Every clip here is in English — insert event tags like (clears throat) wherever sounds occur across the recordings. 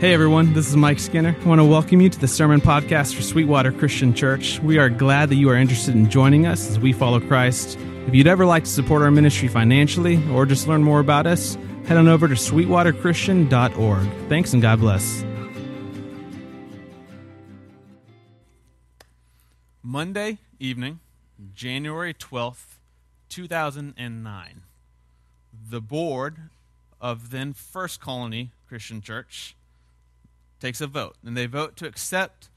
Hey everyone, this is Mike Skinner. I want to welcome you to the Sermon Podcast for Sweetwater Christian Church. We are glad that you are interested in joining us as we follow Christ. If you'd ever like to support our ministry financially or just learn more about us, head on over to sweetwaterchristian.org. Thanks and God bless. Monday evening, January 12th, 2009. The board of then First Colony Christian Church takes a vote, and they vote to accept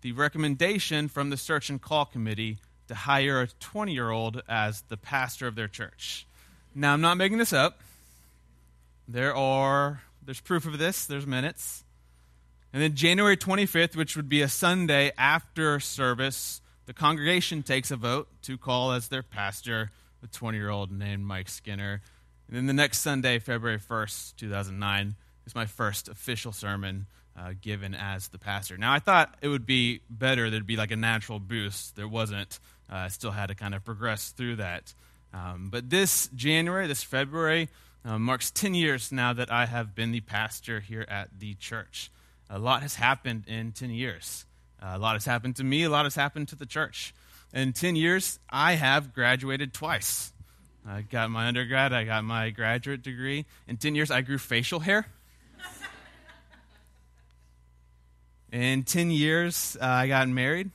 the recommendation from the Search and Call Committee to hire a 20 year old as the pastor of their church. Now, I'm not making this up. There are, there's proof of this, there's minutes. And then January 25th, which would be a Sunday after service, the congregation takes a vote to call as their pastor a 20 year old named Mike Skinner. And then the next Sunday, February 1st, 2009, is my first official sermon uh, given as the pastor. Now, I thought it would be better, there'd be like a natural boost. There wasn't. Uh, I still had to kind of progress through that. Um, but this January, this February, uh, marks 10 years now that I have been the pastor here at the church. A lot has happened in 10 years. Uh, a lot has happened to me, a lot has happened to the church. In 10 years, I have graduated twice. I got my undergrad, I got my graduate degree. In 10 years, I grew facial hair. In 10 years, uh, I got married.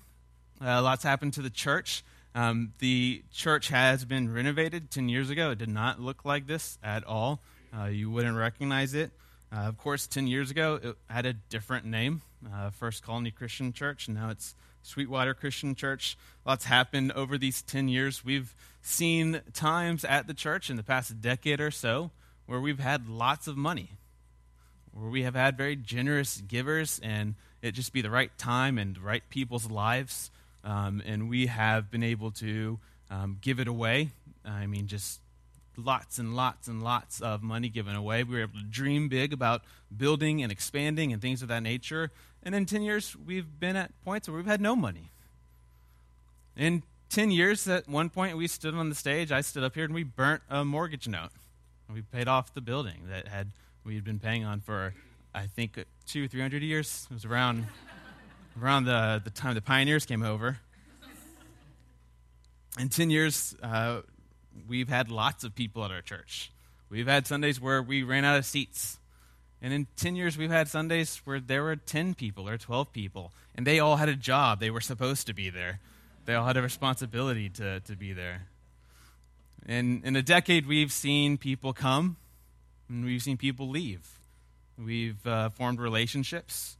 Uh, lots happened to the church. Um, the church has been renovated 10 years ago. It did not look like this at all. Uh, you wouldn't recognize it. Uh, of course, 10 years ago, it had a different name uh, First Colony Christian Church, and now it's Sweetwater Christian Church. Lots happened over these 10 years. We've seen times at the church in the past decade or so where we've had lots of money, where we have had very generous givers and it just be the right time and the right people's lives. Um, and we have been able to um, give it away. I mean, just lots and lots and lots of money given away. We were able to dream big about building and expanding and things of that nature. And in 10 years, we've been at points where we've had no money. In 10 years, at one point, we stood on the stage. I stood up here and we burnt a mortgage note. We paid off the building that had we had been paying on for I think two, three hundred years. It was around around the, the time the pioneers came over. In ten years, uh, we've had lots of people at our church. We've had Sundays where we ran out of seats. And in 10 years, we've had Sundays where there were 10 people or 12 people, and they all had a job. They were supposed to be there, they all had a responsibility to, to be there. And in a decade, we've seen people come and we've seen people leave. We've uh, formed relationships.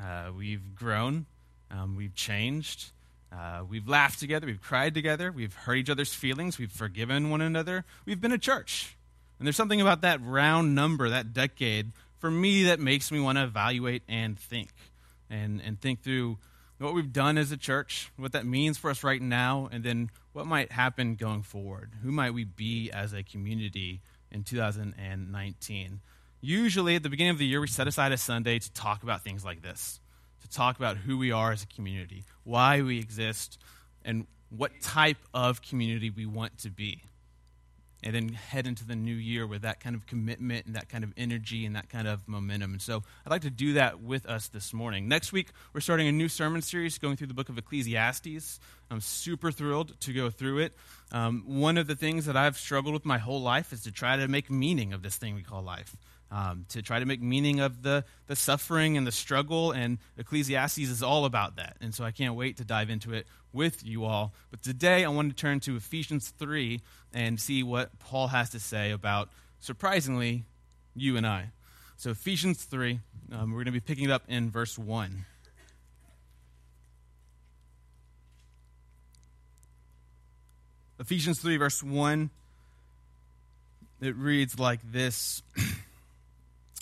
Uh, we've grown. Um, we've changed. Uh, we've laughed together. We've cried together. We've hurt each other's feelings. We've forgiven one another. We've been a church. And there's something about that round number, that decade, for me that makes me want to evaluate and think and, and think through what we've done as a church, what that means for us right now, and then what might happen going forward. Who might we be as a community in 2019? Usually at the beginning of the year, we set aside a Sunday to talk about things like this, to talk about who we are as a community, why we exist, and what type of community we want to be. And then head into the new year with that kind of commitment and that kind of energy and that kind of momentum. And so I'd like to do that with us this morning. Next week, we're starting a new sermon series going through the book of Ecclesiastes. I'm super thrilled to go through it. Um, one of the things that I've struggled with my whole life is to try to make meaning of this thing we call life um, to try to make meaning of the, the suffering and the struggle. And Ecclesiastes is all about that. And so I can't wait to dive into it with you all. But today I want to turn to Ephesians 3 and see what Paul has to say about, surprisingly, you and I. So, Ephesians 3, um, we're going to be picking it up in verse 1. Ephesians 3, verse 1, it reads like this (clears throat)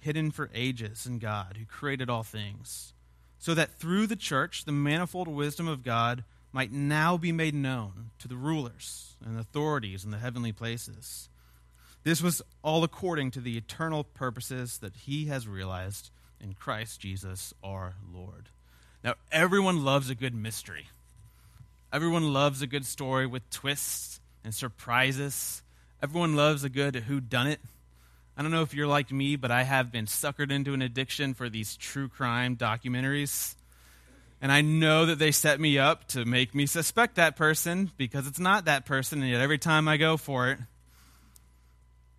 hidden for ages in God, who created all things, so that through the church the manifold wisdom of God might now be made known to the rulers and authorities in the heavenly places. This was all according to the eternal purposes that he has realized in Christ Jesus our Lord. Now, everyone loves a good mystery. Everyone loves a good story with twists and surprises. Everyone loves a good who done it. I don't know if you're like me, but I have been suckered into an addiction for these true crime documentaries. And I know that they set me up to make me suspect that person because it's not that person, and yet every time I go for it,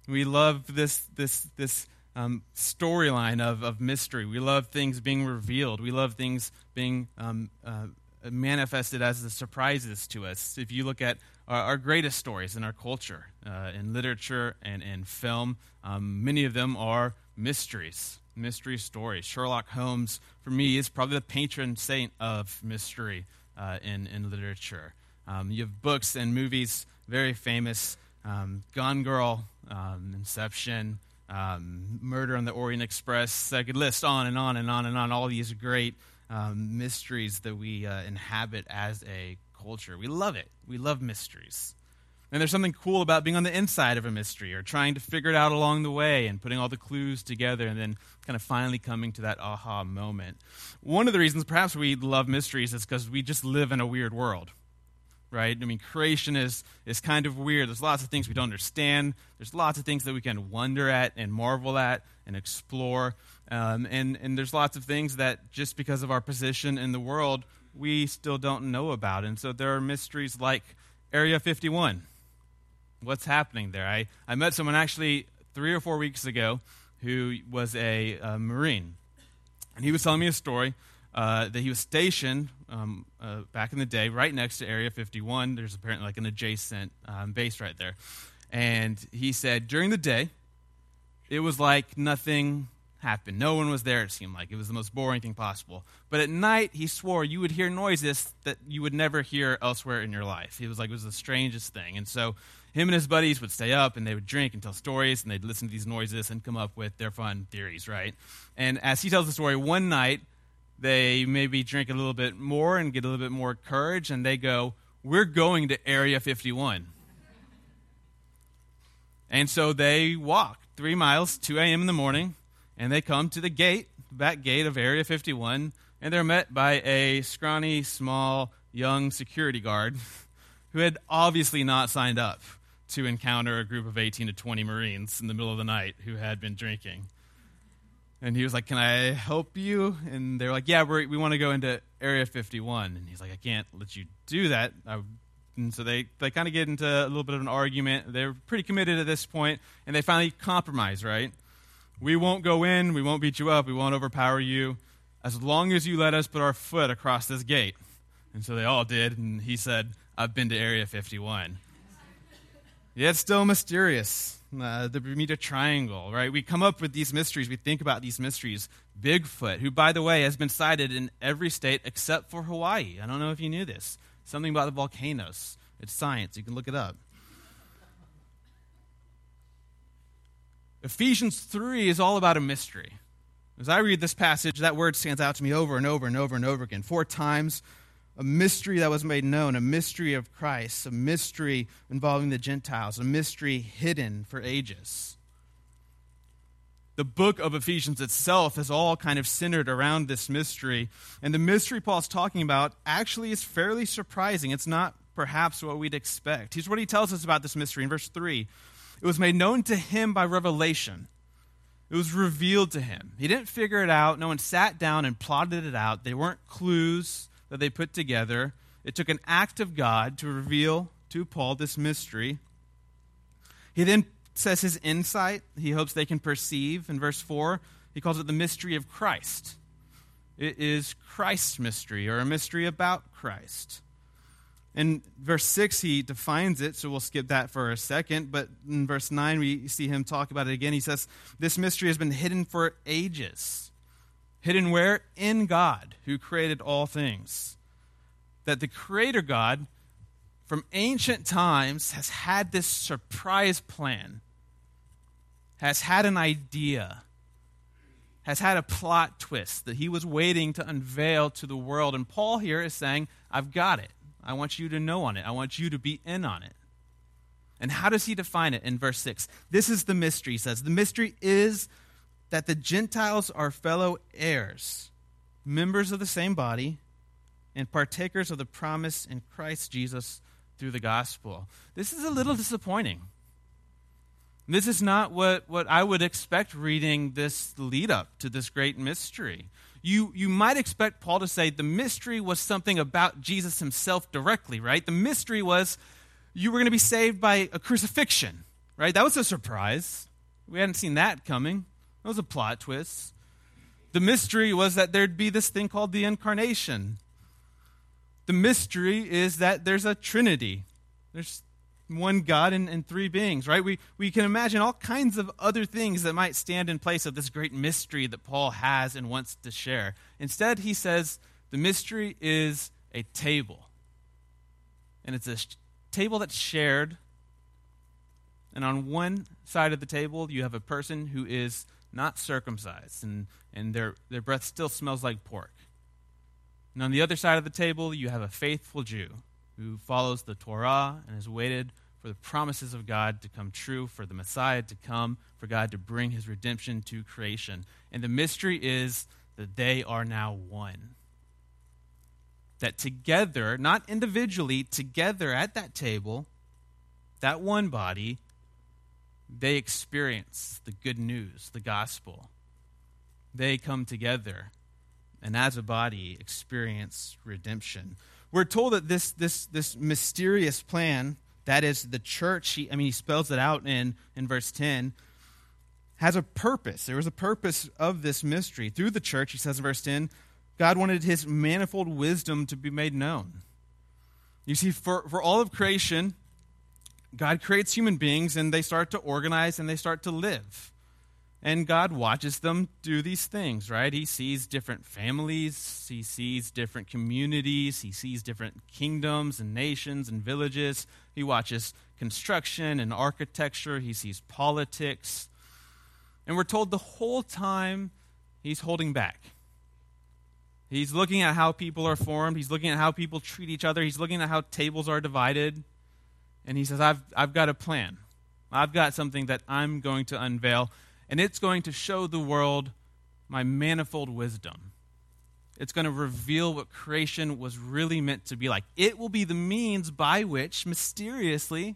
we love this this this um, storyline of, of mystery. We love things being revealed. We love things being um, uh, manifested as the surprises to us. If you look at our, our greatest stories in our culture, uh, in literature and in film, um, many of them are mysteries, mystery stories. Sherlock Holmes, for me, is probably the patron saint of mystery uh, in, in literature. Um, you have books and movies, very famous um, Gone Girl, um, Inception, um, Murder on the Orient Express. I could list on and on and on and on all these are great um, mysteries that we uh, inhabit as a culture. We love it. We love mysteries. And there's something cool about being on the inside of a mystery or trying to figure it out along the way and putting all the clues together and then kind of finally coming to that aha moment. One of the reasons perhaps we love mysteries is because we just live in a weird world right? I mean, creation is, is kind of weird. There's lots of things we don't understand. There's lots of things that we can wonder at and marvel at and explore. Um, and, and there's lots of things that just because of our position in the world, we still don't know about. And so there are mysteries like Area 51. What's happening there? I, I met someone actually three or four weeks ago who was a, a Marine. And he was telling me a story uh, that he was stationed um, uh, back in the day right next to Area 51. There's apparently like an adjacent um, base right there. And he said during the day, it was like nothing happened. No one was there, it seemed like. It was the most boring thing possible. But at night, he swore you would hear noises that you would never hear elsewhere in your life. It was like it was the strangest thing. And so him and his buddies would stay up and they would drink and tell stories and they'd listen to these noises and come up with their fun theories, right? And as he tells the story, one night, they maybe drink a little bit more and get a little bit more courage, and they go, We're going to Area 51. and so they walk three miles, 2 a.m. in the morning, and they come to the gate, back gate of Area 51, and they're met by a scrawny, small, young security guard (laughs) who had obviously not signed up to encounter a group of 18 to 20 Marines in the middle of the night who had been drinking. And he was like, Can I help you? And they're like, Yeah, we we want to go into Area 51. And he's like, I can't let you do that. I, and so they, they kind of get into a little bit of an argument. They're pretty committed at this point, and they finally compromise, right? We won't go in. We won't beat you up. We won't overpower you as long as you let us put our foot across this gate. And so they all did. And he said, I've been to Area 51. Yet still mysterious uh, the Bermuda Triangle, right? We come up with these mysteries. We think about these mysteries. Bigfoot, who, by the way, has been sighted in every state except for Hawaii. I don't know if you knew this. Something about the volcanoes. It's science. You can look it up. Ephesians 3 is all about a mystery. As I read this passage, that word stands out to me over and over and over and over again. Four times a mystery that was made known, a mystery of Christ, a mystery involving the Gentiles, a mystery hidden for ages. The book of Ephesians itself is all kind of centered around this mystery. And the mystery Paul's talking about actually is fairly surprising. It's not perhaps what we'd expect. Here's what he tells us about this mystery in verse 3 It was made known to him by revelation. It was revealed to him. He didn't figure it out. No one sat down and plotted it out. They weren't clues that they put together. It took an act of God to reveal to Paul this mystery. He then says his insight, he hopes they can perceive in verse 4. he calls it the mystery of Christ. It is Christ's mystery, or a mystery about Christ. In verse 6, he defines it, so we'll skip that for a second. But in verse 9, we see him talk about it again. He says, This mystery has been hidden for ages. Hidden where? In God, who created all things. That the Creator God, from ancient times, has had this surprise plan, has had an idea, has had a plot twist that he was waiting to unveil to the world. And Paul here is saying, I've got it. I want you to know on it. I want you to be in on it. And how does he define it in verse 6? This is the mystery, he says. The mystery is that the Gentiles are fellow heirs, members of the same body, and partakers of the promise in Christ Jesus through the gospel. This is a little disappointing. This is not what, what I would expect reading this lead up to this great mystery you, you might expect Paul to say the mystery was something about Jesus himself directly, right? The mystery was you were going to be saved by a crucifixion, right? That was a surprise. We hadn't seen that coming. That was a plot twist. The mystery was that there'd be this thing called the incarnation. The mystery is that there's a trinity. There's one God and, and, three beings, right? We, we can imagine all kinds of other things that might stand in place of this great mystery that Paul has and wants to share. Instead, he says the mystery is a table. And it's a sh- table that's shared. And on one side of the table, you have a person who is not circumcised, and, and their, their breath still smells like pork. And on the other side of the table, you have a faithful Jew who follows the Torah and has waited for the promises of God to come true, for the Messiah to come, for God to bring his redemption to creation. And the mystery is that they are now one. That together, not individually, together at that table, that one body, they experience the good news, the gospel. They come together and as a body experience redemption we're told that this, this, this mysterious plan, that is the church, he, I mean, he spells it out in, in verse 10, has a purpose. There was a purpose of this mystery. Through the church, he says in verse 10, God wanted his manifold wisdom to be made known. You see, for, for all of creation, God creates human beings and they start to organize and they start to live. And God watches them do these things, right? He sees different families, he sees different communities, he sees different kingdoms and nations and villages. He watches construction and architecture, he sees politics. And we're told the whole time he's holding back. He's looking at how people are formed, he's looking at how people treat each other, he's looking at how tables are divided. And he says, I've, I've got a plan. I've got something that I'm going to unveil and it's going to show the world my manifold wisdom. It's going to reveal what creation was really meant to be like. It will be the means by which, mysteriously,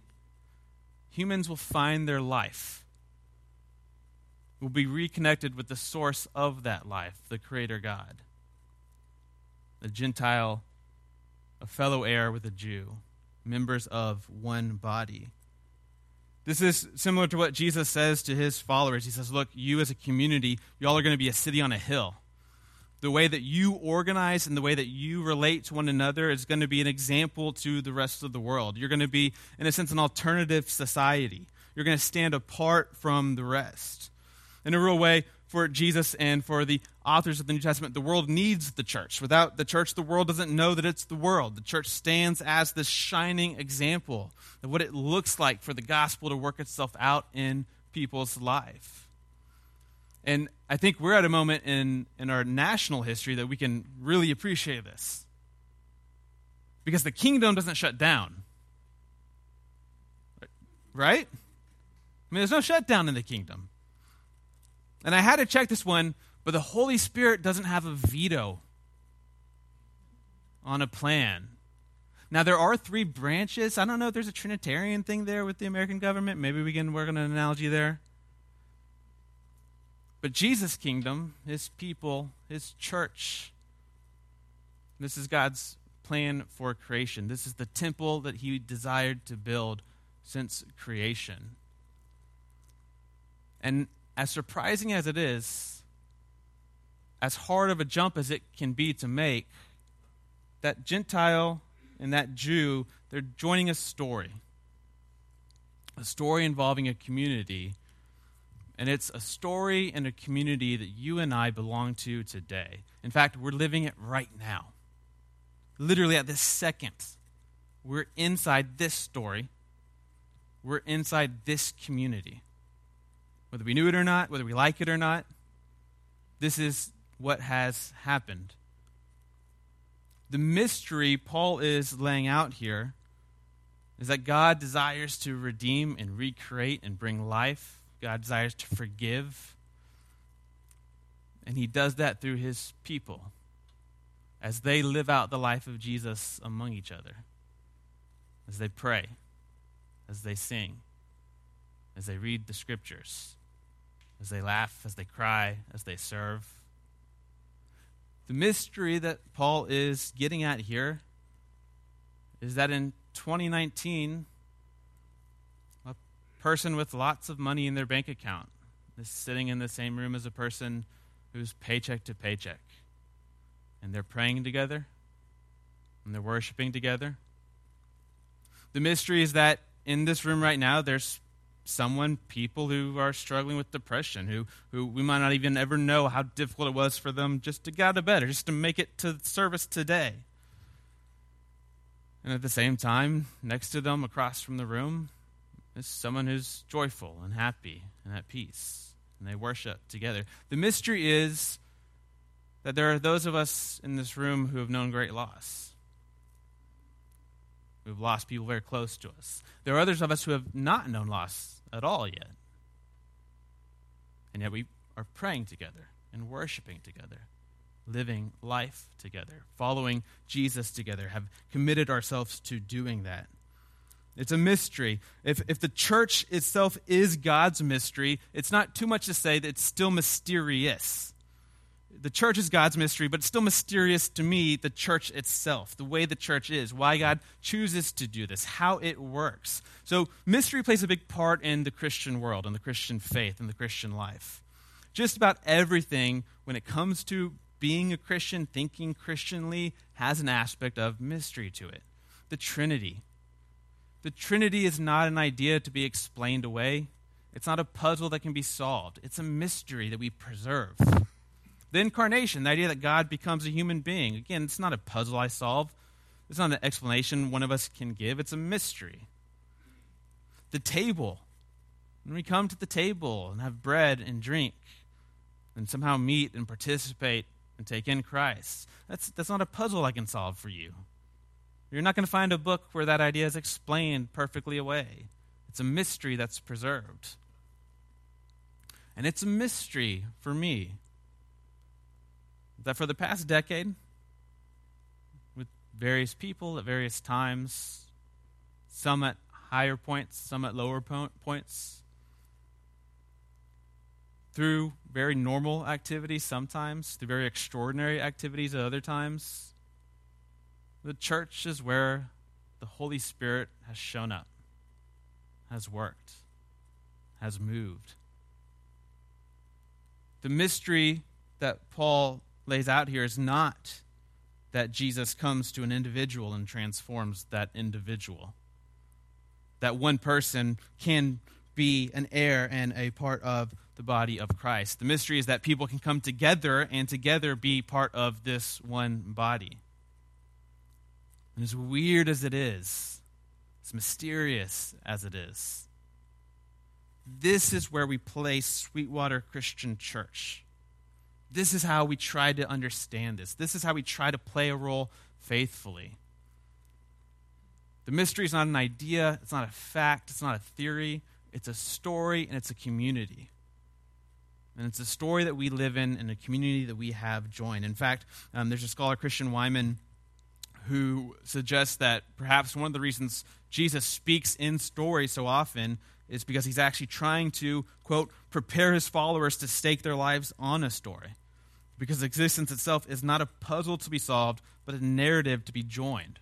humans will find their life, will be reconnected with the source of that life, the Creator God. A Gentile, a fellow heir with a Jew, members of one body. This is similar to what Jesus says to his followers. He says, Look, you as a community, y'all are going to be a city on a hill. The way that you organize and the way that you relate to one another is going to be an example to the rest of the world. You're going to be, in a sense, an alternative society. You're going to stand apart from the rest. In a real way, for Jesus and for the authors of the New Testament, the world needs the church. Without the church, the world doesn't know that it's the world. The church stands as this shining example of what it looks like for the gospel to work itself out in people's life. And I think we're at a moment in, in our national history that we can really appreciate this. Because the kingdom doesn't shut down. Right? I mean, there's no shutdown in the kingdom. And I had to check this one, but the Holy Spirit doesn't have a veto on a plan. Now, there are three branches. I don't know if there's a Trinitarian thing there with the American government. Maybe we can work on an analogy there. But Jesus' kingdom, his people, his church, this is God's plan for creation. This is the temple that he desired to build since creation. And as surprising as it is, as hard of a jump as it can be to make, that Gentile and that Jew, they're joining a story. A story involving a community. And it's a story and a community that you and I belong to today. In fact, we're living it right now. Literally at this second. We're inside this story. We're inside this community. Whether we knew it or not, whether we like it or not, this is what has happened. The mystery Paul is laying out here is that God desires to redeem and recreate and bring life. God desires to forgive. And he does that through his people as they live out the life of Jesus among each other, as they pray, as they sing, as they read the scriptures, as they laugh, as they cry, as they serve. The mystery that Paul is getting at here is that in 2019, a person with lots of money in their bank account is sitting in the same room as a person who's paycheck to paycheck. And they're praying together, and they're worshiping together. The mystery is that in this room right now, there's someone, people who are struggling with depression, who, who we might not even ever know how difficult it was for them just to get out of bed or just to make it to service today. And at the same time, next to them, across from the room, is someone who's joyful and happy and at peace. And they worship together. The mystery is that there are those of us in this room who have known great loss. We've lost people very close to us. There are others of us who have not known loss at all yet. And yet we are praying together and worshiping together, living life together, following Jesus together, have committed ourselves to doing that. It's a mystery. If, if the church itself is God's mystery, it's not too much to say that it's still mysterious the church is God's mystery, but it's still mysterious to me, the church itself, the way the church is, why God chooses to do this, how it works. So, mystery plays a big part in the Christian world, in the Christian faith, in the Christian life. Just about everything, when it comes to being a Christian, thinking Christianly, has an aspect of mystery to it. The Trinity. The Trinity is not an idea to be explained away. It's not a puzzle that can be solved. It's a mystery that we preserve. The incarnation, the idea that God becomes a human being. Again, it's not a puzzle I solve. It's not an explanation one of us can give. It's a mystery. The table. When we come to the table and have bread and drink and somehow meet and participate and take in Christ, that's, that's not a puzzle I can solve for you. You're not going to find a book where that idea is explained perfectly away. It's a mystery that's preserved. And it's a mystery for me that for the past decade, with various people at various times, some at higher points, some at lower po- points, through very normal activities sometimes, through very extraordinary activities at other times, the church is where the Holy Spirit has shown up, has worked, has moved. The mystery that Paul lays out here is not that Jesus comes to an individual and transforms that individual. That one person can be an heir and a part of the body of Christ. The mystery is that people can come together and together be part of this one body. And as weird as it is, as mysterious as it is, this is where we place Sweetwater Christian Church. This is how we try to understand this. This is how we try to play a role faithfully. The mystery is not an idea, it's not a fact, it's not a theory. It's a story and it's a community. And it's a story that we live in and a community that we have joined. In fact, um, there's a scholar, Christian Wiman, who suggests that perhaps one of the reasons Jesus speaks in story so often is because he's actually trying to, quote, prepare his followers to stake their lives on a story because existence itself is not a puzzle to be solved, but a narrative to be joined.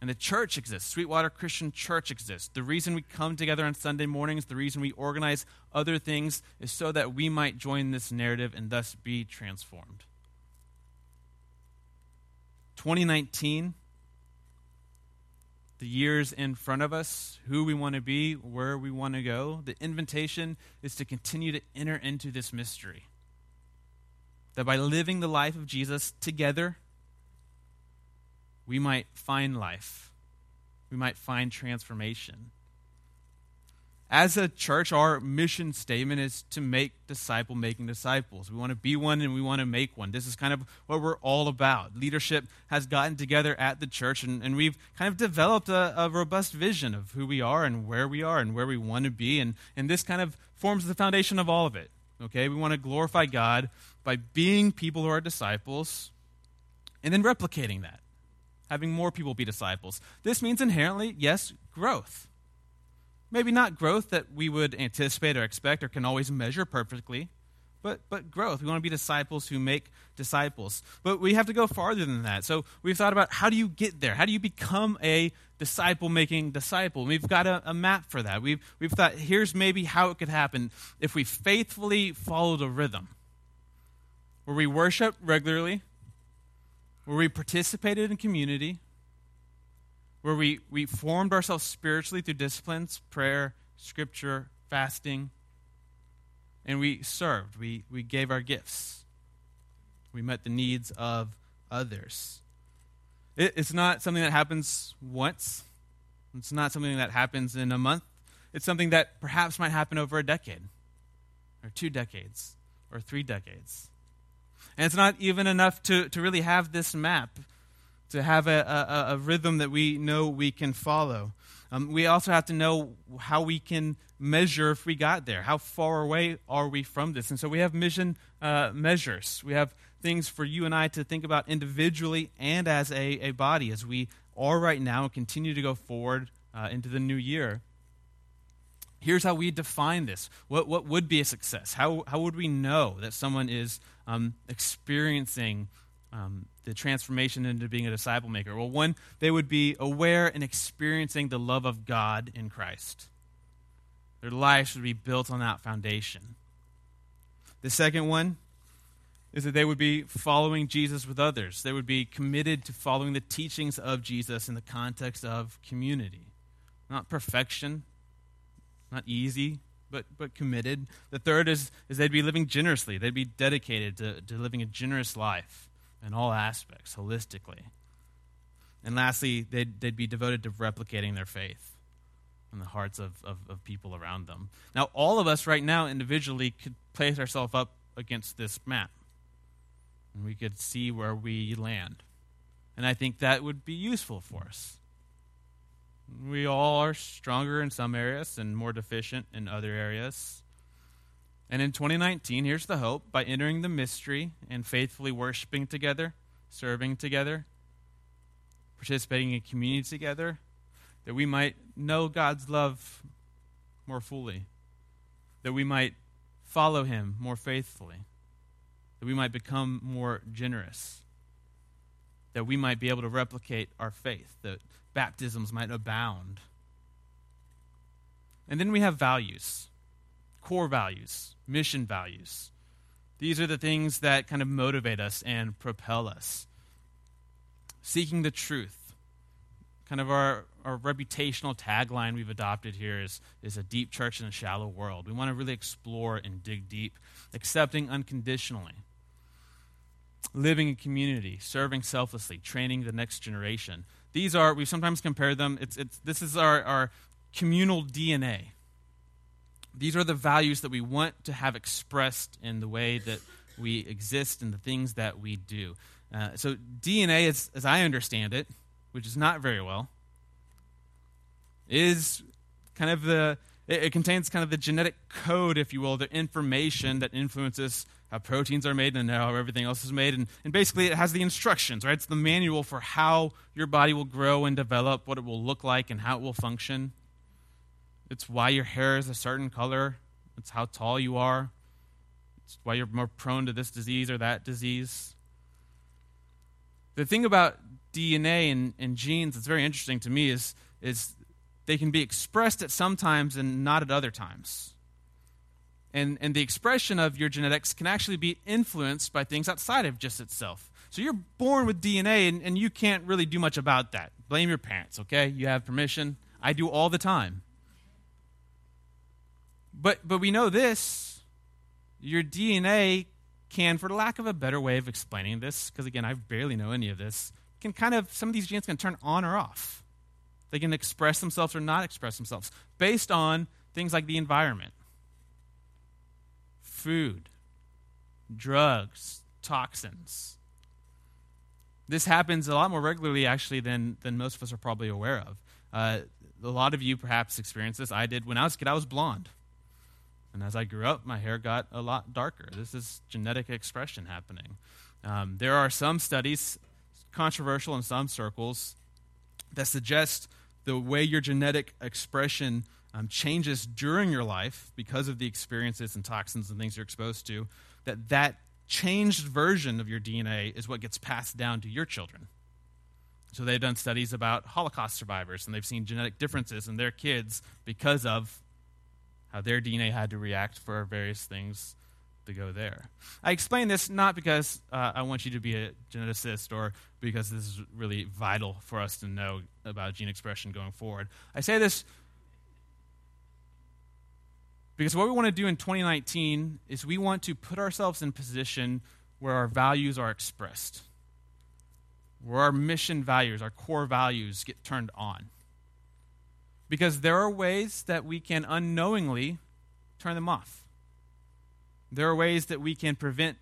And the church exists. Sweetwater Christian Church exists. The reason we come together on Sunday mornings, the reason we organize other things, is so that we might join this narrative and thus be transformed. 2019, the years in front of us, who we want to be, where we want to go, the invitation is to continue to enter into this mystery. That by living the life of Jesus together, we might find life, we might find transformation. As a church, our mission statement is to make disciple making disciples. We want to be one and we want to make one. This is kind of what we're all about. Leadership has gotten together at the church, and, and we've kind of developed a, a robust vision of who we are and where we are and where we want to be. And, and this kind of forms the foundation of all of it. Okay? We want to glorify God by being people who are disciples and then replicating that, having more people be disciples. This means inherently, yes, growth. Maybe not growth that we would anticipate or expect or can always measure perfectly, but, but growth. We want to be disciples who make disciples. But we have to go farther than that. So we've thought about how do you get there? How do you become a disciple making disciple? We've got a, a, map for that. We've, we've thought here's maybe how it could happen if we faithfully followed a rhythm where we worship regularly, where we participated in community, where we, we formed ourselves spiritually through disciplines, prayer, scripture, fasting, and we served. We, we gave our gifts. We met the needs of others. It, it's not something that happens once, it's not something that happens in a month. It's something that perhaps might happen over a decade, or two decades, or three decades. And it's not even enough to, to really have this map to have a, a, a rhythm that we know we can follow. Um, we also have to know how we can measure if we got there. How far away are we from this? And so we have mission uh, measures. We have things for you and I to think about individually and as a, a body as we are right now and continue to go forward uh, into the new year. Here's how we define this. What, what would be a success? How, how would we know that someone is um, experiencing um, the transformation into being a disciple maker? Well, one, they would be aware and experiencing the love of God in Christ. Their life should be built on that foundation. The second one is that they would be following Jesus with others. They would be committed to following the teachings of Jesus in the context of community. Not perfection, not easy, but, but committed. The third is, is they'd be living generously. They'd be dedicated to, to living a generous life in all aspects, holistically. And lastly, they'd, they'd be devoted to replicating their faith in the hearts of, of, of people around them. Now, all of us right now individually could place ourselves up against this map. And we could see where we land. And I think that would be useful for us. We all are stronger in some areas and more deficient in other areas. And in 2019, here's the hope by entering the mystery and faithfully worshiping together, serving together, participating in community together, that we might know God's love more fully, that we might follow Him more faithfully, that we might become more generous, that we might be able to replicate our faith, that baptisms might abound. And then we have values core values, mission values. These are the things that kind of motivate us and propel us. Seeking the truth. Kind of our, our reputational tagline we've adopted here is, is a deep church in a shallow world. We want to really explore and dig deep, accepting unconditionally, living in community, serving selflessly, training the next generation. These are, we sometimes compare them, it's, it's, this is our, our communal DNA. These are the values that we want to have expressed in the way that we exist and the things that we do. Uh, so, DNA, is, as I understand it, which is not very well, is kind of the, it, it contains kind of the genetic code, if you will, the information that influences how proteins are made and how everything else is made. And, and basically, it has the instructions, right? It's the manual for how your body will grow and develop, what it will look like, and how it will function. It's why your hair is a certain color. It's how tall you are. It's why you're more prone to this disease or that disease. The thing about DNA and, and genes that's very interesting to me is, is they can be expressed at some times and not at other times. And, and the expression of your genetics can actually be influenced by things outside of just itself. So you're born with DNA, and, and you can't really do much about that. Blame your parents, okay? You have permission. I do all the time. But, but we know this your DNA can, for lack of a better way of explaining this, because again, I barely know any of this, can kind of, some of these genes can turn on or off. They can express themselves or not express themselves based on things like the environment, food, drugs, toxins. This happens a lot more regularly, actually, than, than most of us are probably aware of. Uh, a lot of you perhaps experienced this. I did when I was a kid, I was blonde. And as I grew up, my hair got a lot darker. This is genetic expression happening. Um, there are some studies, controversial in some circles, that suggest the way your genetic expression um, changes during your life because of the experiences and toxins and things you're exposed to, that that changed version of your DNA is what gets passed down to your children. So they've done studies about Holocaust survivors, and they've seen genetic differences in their kids because of how their DNA had to react for various things to go there. I explain this not because uh, I want you to be a geneticist or because this is really vital for us to know about gene expression going forward. I say this because what we want to do in 2019 is we want to put ourselves in position where our values are expressed, where our mission values, our core values get turned on. Because there are ways that we can unknowingly turn them off. There are ways that we can prevent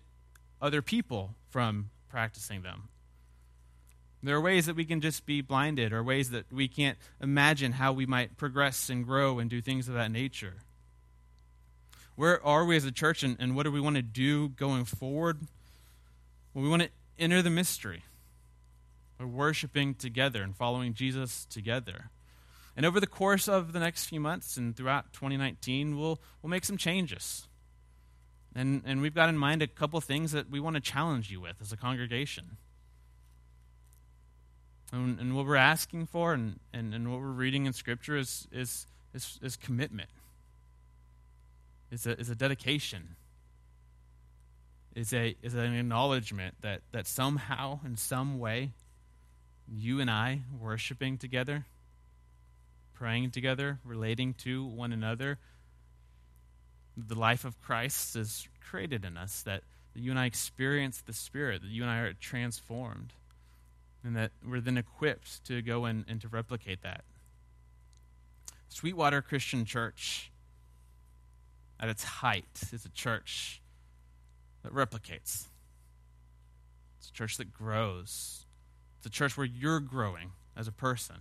other people from practicing them. There are ways that we can just be blinded, or ways that we can't imagine how we might progress and grow and do things of that nature. Where are we as a church, and, and what do we want to do going forward? Well, we want to enter the mystery. We're worshiping together and following Jesus together. And over the course of the next few months and throughout 2019, we'll, we'll make some changes. And, and we've got in mind a couple things that we want to challenge you with as a congregation. And, and what we're asking for and, and, and what we're reading in Scripture is, is, is, is commitment, is a, is a dedication, is, a, is an acknowledgement that, that somehow, in some way, you and I worshiping together praying together, relating to one another. The life of Christ is created in us, that, you and I experience the Spirit, that you and I are transformed, and that we're then equipped to go in and to replicate that. Sweetwater Christian Church, at its height, is a church that replicates. It's a church that grows. It's a church where you're growing as a person.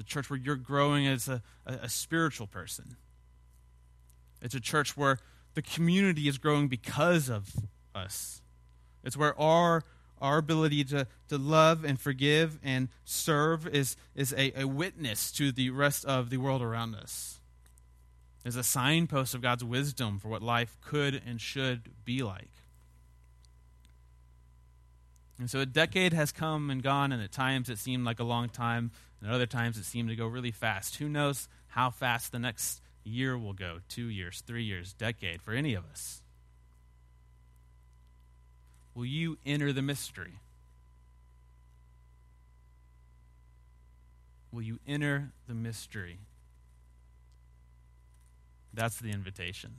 It's a church where you're growing as a, a, a spiritual person. It's a church where the community is growing because of us. It's where our our ability to, to love and forgive and serve is, is a, a witness to the rest of the world around us. Is a signpost of God's wisdom for what life could and should be like. And so a decade has come and gone, and at times it seemed like a long time, and at other times it seemed to go really fast. Who knows how fast the next year will go? Two years, three years, decade for any of us. Will you enter the mystery? Will you enter the mystery? That's the invitation.